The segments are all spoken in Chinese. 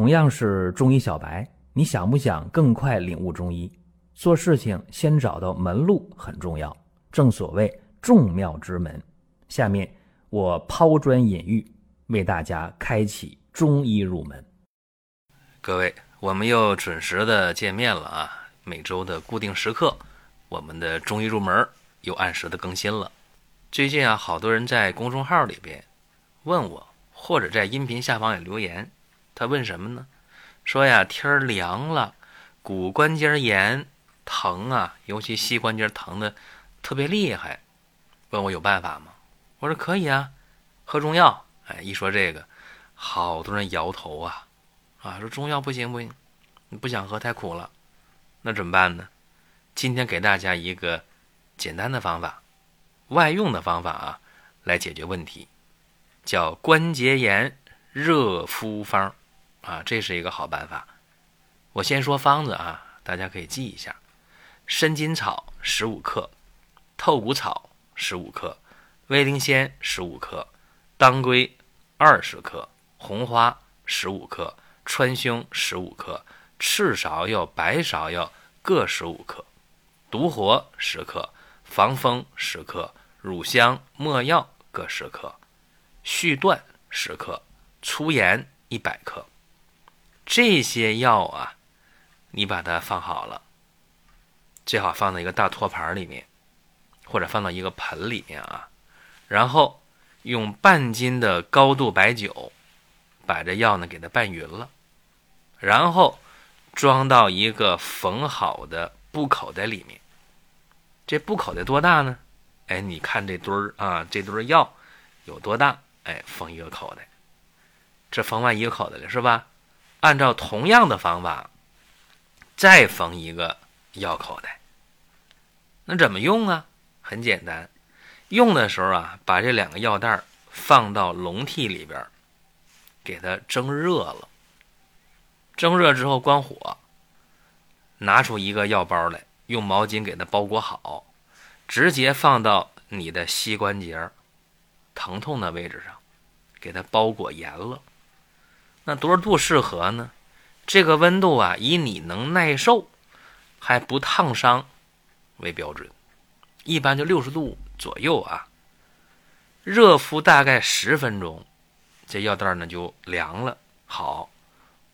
同样是中医小白，你想不想更快领悟中医？做事情先找到门路很重要，正所谓众妙之门。下面我抛砖引玉，为大家开启中医入门。各位，我们又准时的见面了啊！每周的固定时刻，我们的中医入门又按时的更新了。最近啊，好多人在公众号里边问我，或者在音频下方也留言。他问什么呢？说呀，天凉了，骨关节炎疼啊，尤其膝关节疼的特别厉害。问我有办法吗？我说可以啊，喝中药。哎，一说这个，好多人摇头啊，啊，说中药不行不行，你不想喝太苦了，那怎么办呢？今天给大家一个简单的方法，外用的方法啊，来解决问题，叫关节炎热敷方。啊，这是一个好办法。我先说方子啊，大家可以记一下：生筋草十五克，透骨草十五克，威灵仙十五克，当归二十克，红花十五克，川芎十五克，赤芍药、白芍药各十五克，独活十克，防风十克，乳香、没药各十克，续断十克，粗盐一百克。这些药啊，你把它放好了，最好放到一个大托盘里面，或者放到一个盆里面啊。然后用半斤的高度白酒把这药呢给它拌匀了，然后装到一个缝好的布口袋里面。这布口袋多大呢？哎，你看这堆儿啊，这堆药有多大？哎，缝一个口袋，这缝完一个口袋了是吧？按照同样的方法，再缝一个药口袋。那怎么用啊？很简单，用的时候啊，把这两个药袋放到笼屉里边，给它蒸热了。蒸热之后关火，拿出一个药包来，用毛巾给它包裹好，直接放到你的膝关节疼痛的位置上，给它包裹严了。那多少度适合呢？这个温度啊，以你能耐受还不烫伤为标准，一般就六十度左右啊。热敷大概十分钟，这药袋呢就凉了。好，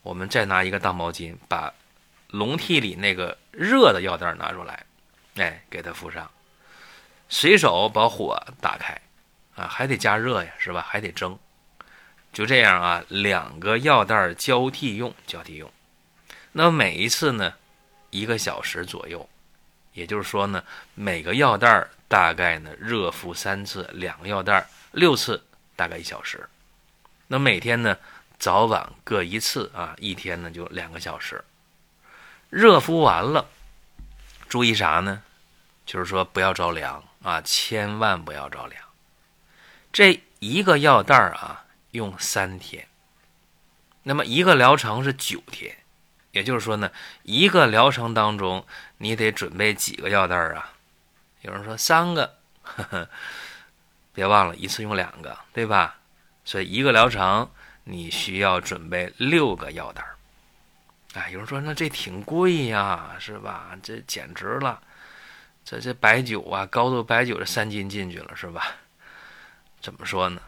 我们再拿一个大毛巾，把笼屉里那个热的药袋拿出来，哎，给它敷上。随手把火打开，啊，还得加热呀，是吧？还得蒸。就这样啊，两个药袋交替用，交替用。那每一次呢，一个小时左右，也就是说呢，每个药袋大概呢热敷三次，两个药袋六次，大概一小时。那每天呢，早晚各一次啊，一天呢就两个小时。热敷完了，注意啥呢？就是说不要着凉啊，千万不要着凉。这一个药袋啊。用三天，那么一个疗程是九天，也就是说呢，一个疗程当中你得准备几个药袋啊？有人说三个，呵呵，别忘了一次用两个，对吧？所以一个疗程你需要准备六个药袋儿。哎，有人说那这挺贵呀，是吧？这简直了，这这白酒啊，高度白酒这三斤进去了，是吧？怎么说呢？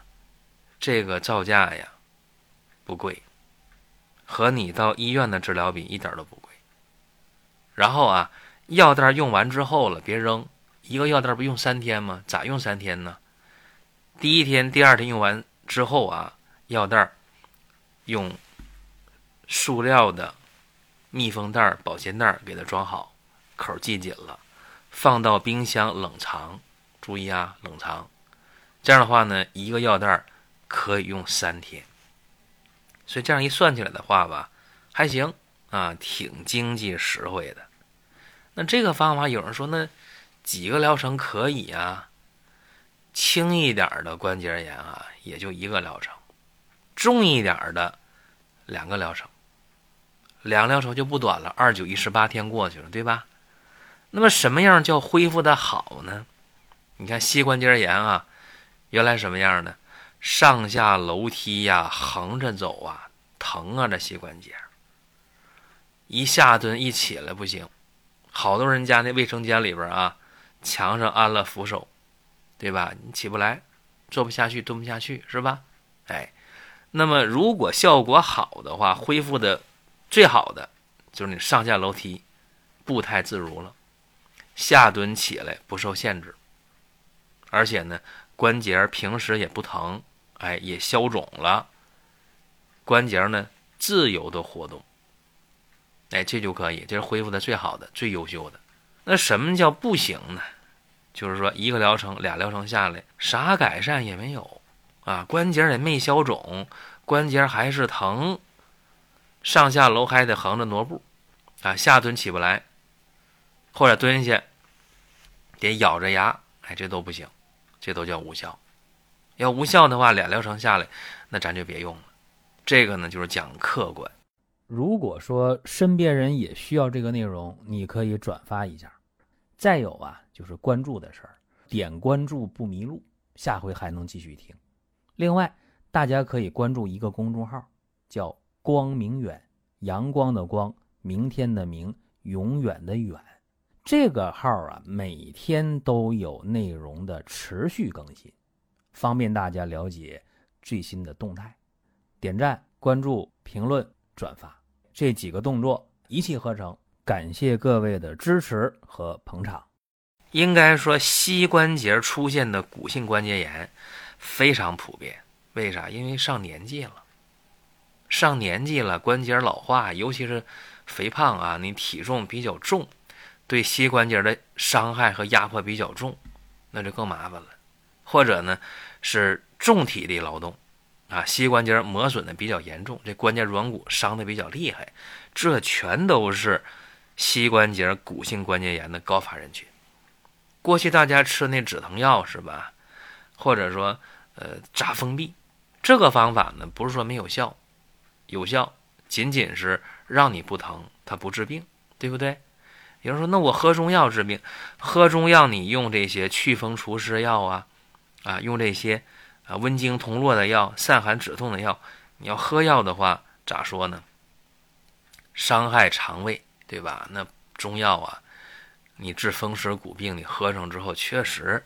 这个造价呀，不贵，和你到医院的治疗比一点都不贵。然后啊，药袋用完之后了，别扔。一个药袋不用三天吗？咋用三天呢？第一天、第二天用完之后啊，药袋用塑料的密封袋、保鲜袋给它装好，口系紧了，放到冰箱冷藏。注意啊，冷藏。这样的话呢，一个药袋。可以用三天，所以这样一算起来的话吧，还行啊，挺经济实惠的。那这个方法有人说，那几个疗程可以啊？轻一点的关节炎啊，也就一个疗程；重一点的两个疗程，两个疗程就不短了，二九一十八天过去了，对吧？那么什么样叫恢复的好呢？你看膝关节炎啊，原来什么样的？上下楼梯呀，横着走啊，疼啊，这膝关节。一下蹲一起来不行，好多人家那卫生间里边啊，墙上安了扶手，对吧？你起不来，坐不下去，蹲不下去，是吧？哎，那么如果效果好的话，恢复的最好的就是你上下楼梯步态自如了，下蹲起来不受限制，而且呢，关节平时也不疼，哎，也消肿了，关节呢自由的活动。哎，这就可以，这是恢复的最好的、最优秀的。那什么叫不行呢？就是说，一个疗程、俩疗程下来，啥改善也没有啊，关节也没消肿，关节还是疼，上下楼还得横着挪步，啊，下蹲起不来，或者蹲下得咬着牙，哎，这都不行，这都叫无效。要无效的话，俩疗程下来，那咱就别用了。这个呢，就是讲客观。如果说身边人也需要这个内容，你可以转发一下。再有啊，就是关注的事儿，点关注不迷路，下回还能继续听。另外，大家可以关注一个公众号，叫“光明远”，阳光的光，明天的明，永远的远。这个号啊，每天都有内容的持续更新，方便大家了解最新的动态。点赞、关注、评论、转发。这几个动作一气呵成，感谢各位的支持和捧场。应该说，膝关节出现的骨性关节炎非常普遍。为啥？因为上年纪了，上年纪了，关节老化，尤其是肥胖啊，你体重比较重，对膝关节的伤害和压迫比较重，那就更麻烦了。或者呢，是重体力劳动。啊，膝关节磨损的比较严重，这关节软骨伤的比较厉害，这全都是膝关节骨性关节炎的高发人群。过去大家吃那止疼药是吧？或者说，呃，扎封闭，这个方法呢，不是说没有效，有效，仅仅是让你不疼，它不治病，对不对？有人说，那我喝中药治病，喝中药你用这些祛风除湿药啊，啊，用这些。啊，温经通络的药，散寒止痛的药，你要喝药的话，咋说呢？伤害肠胃，对吧？那中药啊，你治风湿骨病，你喝上之后，确实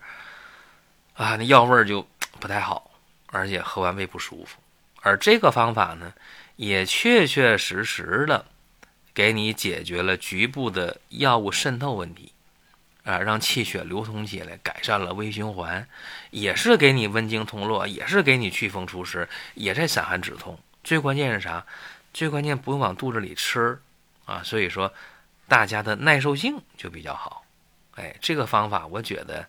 啊，那药味就不太好，而且喝完胃不舒服。而这个方法呢，也确确实实的给你解决了局部的药物渗透问题。啊，让气血流通起来，改善了微循环，也是给你温经通络，也是给你祛风除湿，也在散寒止痛。最关键是啥？最关键不用往肚子里吃啊，所以说大家的耐受性就比较好。哎，这个方法我觉得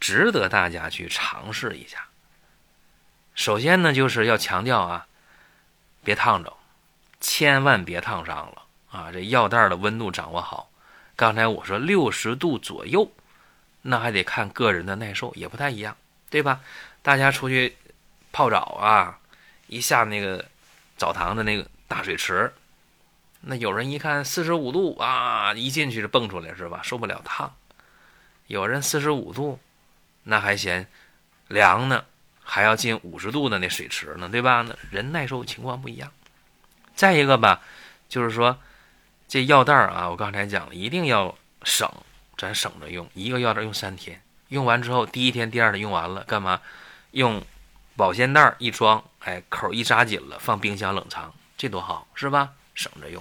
值得大家去尝试一下。首先呢，就是要强调啊，别烫着，千万别烫伤了啊！这药袋的温度掌握好。刚才我说六十度左右，那还得看个人的耐受，也不太一样，对吧？大家出去泡澡啊，一下那个澡堂的那个大水池，那有人一看四十五度啊，一进去就蹦出来是吧？受不了烫。有人四十五度，那还嫌凉呢，还要进五十度的那水池呢，对吧？那人耐受情况不一样。再一个吧，就是说。这药袋儿啊，我刚才讲了，一定要省，咱省着用。一个药袋用三天，用完之后，第一天、第二天用完了，干嘛？用保鲜袋一装，哎，口一扎紧了，放冰箱冷藏，这多好，是吧？省着用。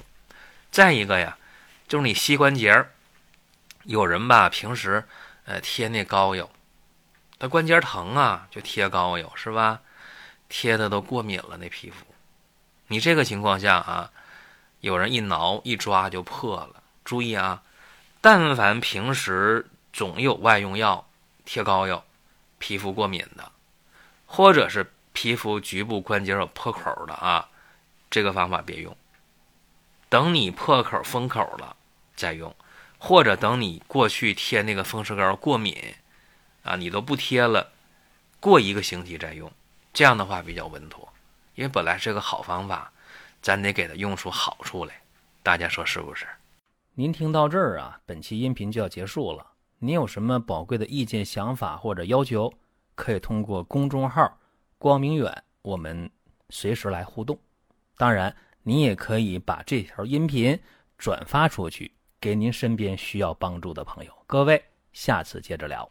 再一个呀，就是你膝关节儿，有人吧，平时呃贴那膏药，他关节疼啊，就贴膏药，是吧？贴的都过敏了，那皮肤。你这个情况下啊。有人一挠一抓就破了，注意啊！但凡平时总有外用药、贴膏药、皮肤过敏的，或者是皮肤局部关节有破口的啊，这个方法别用。等你破口封口了再用，或者等你过去贴那个风湿膏过敏啊，你都不贴了，过一个星期再用，这样的话比较稳妥，因为本来是个好方法。咱得给它用出好处来，大家说是不是？您听到这儿啊，本期音频就要结束了。您有什么宝贵的意见、想法或者要求，可以通过公众号“光明远”，我们随时来互动。当然，您也可以把这条音频转发出去，给您身边需要帮助的朋友。各位，下次接着聊。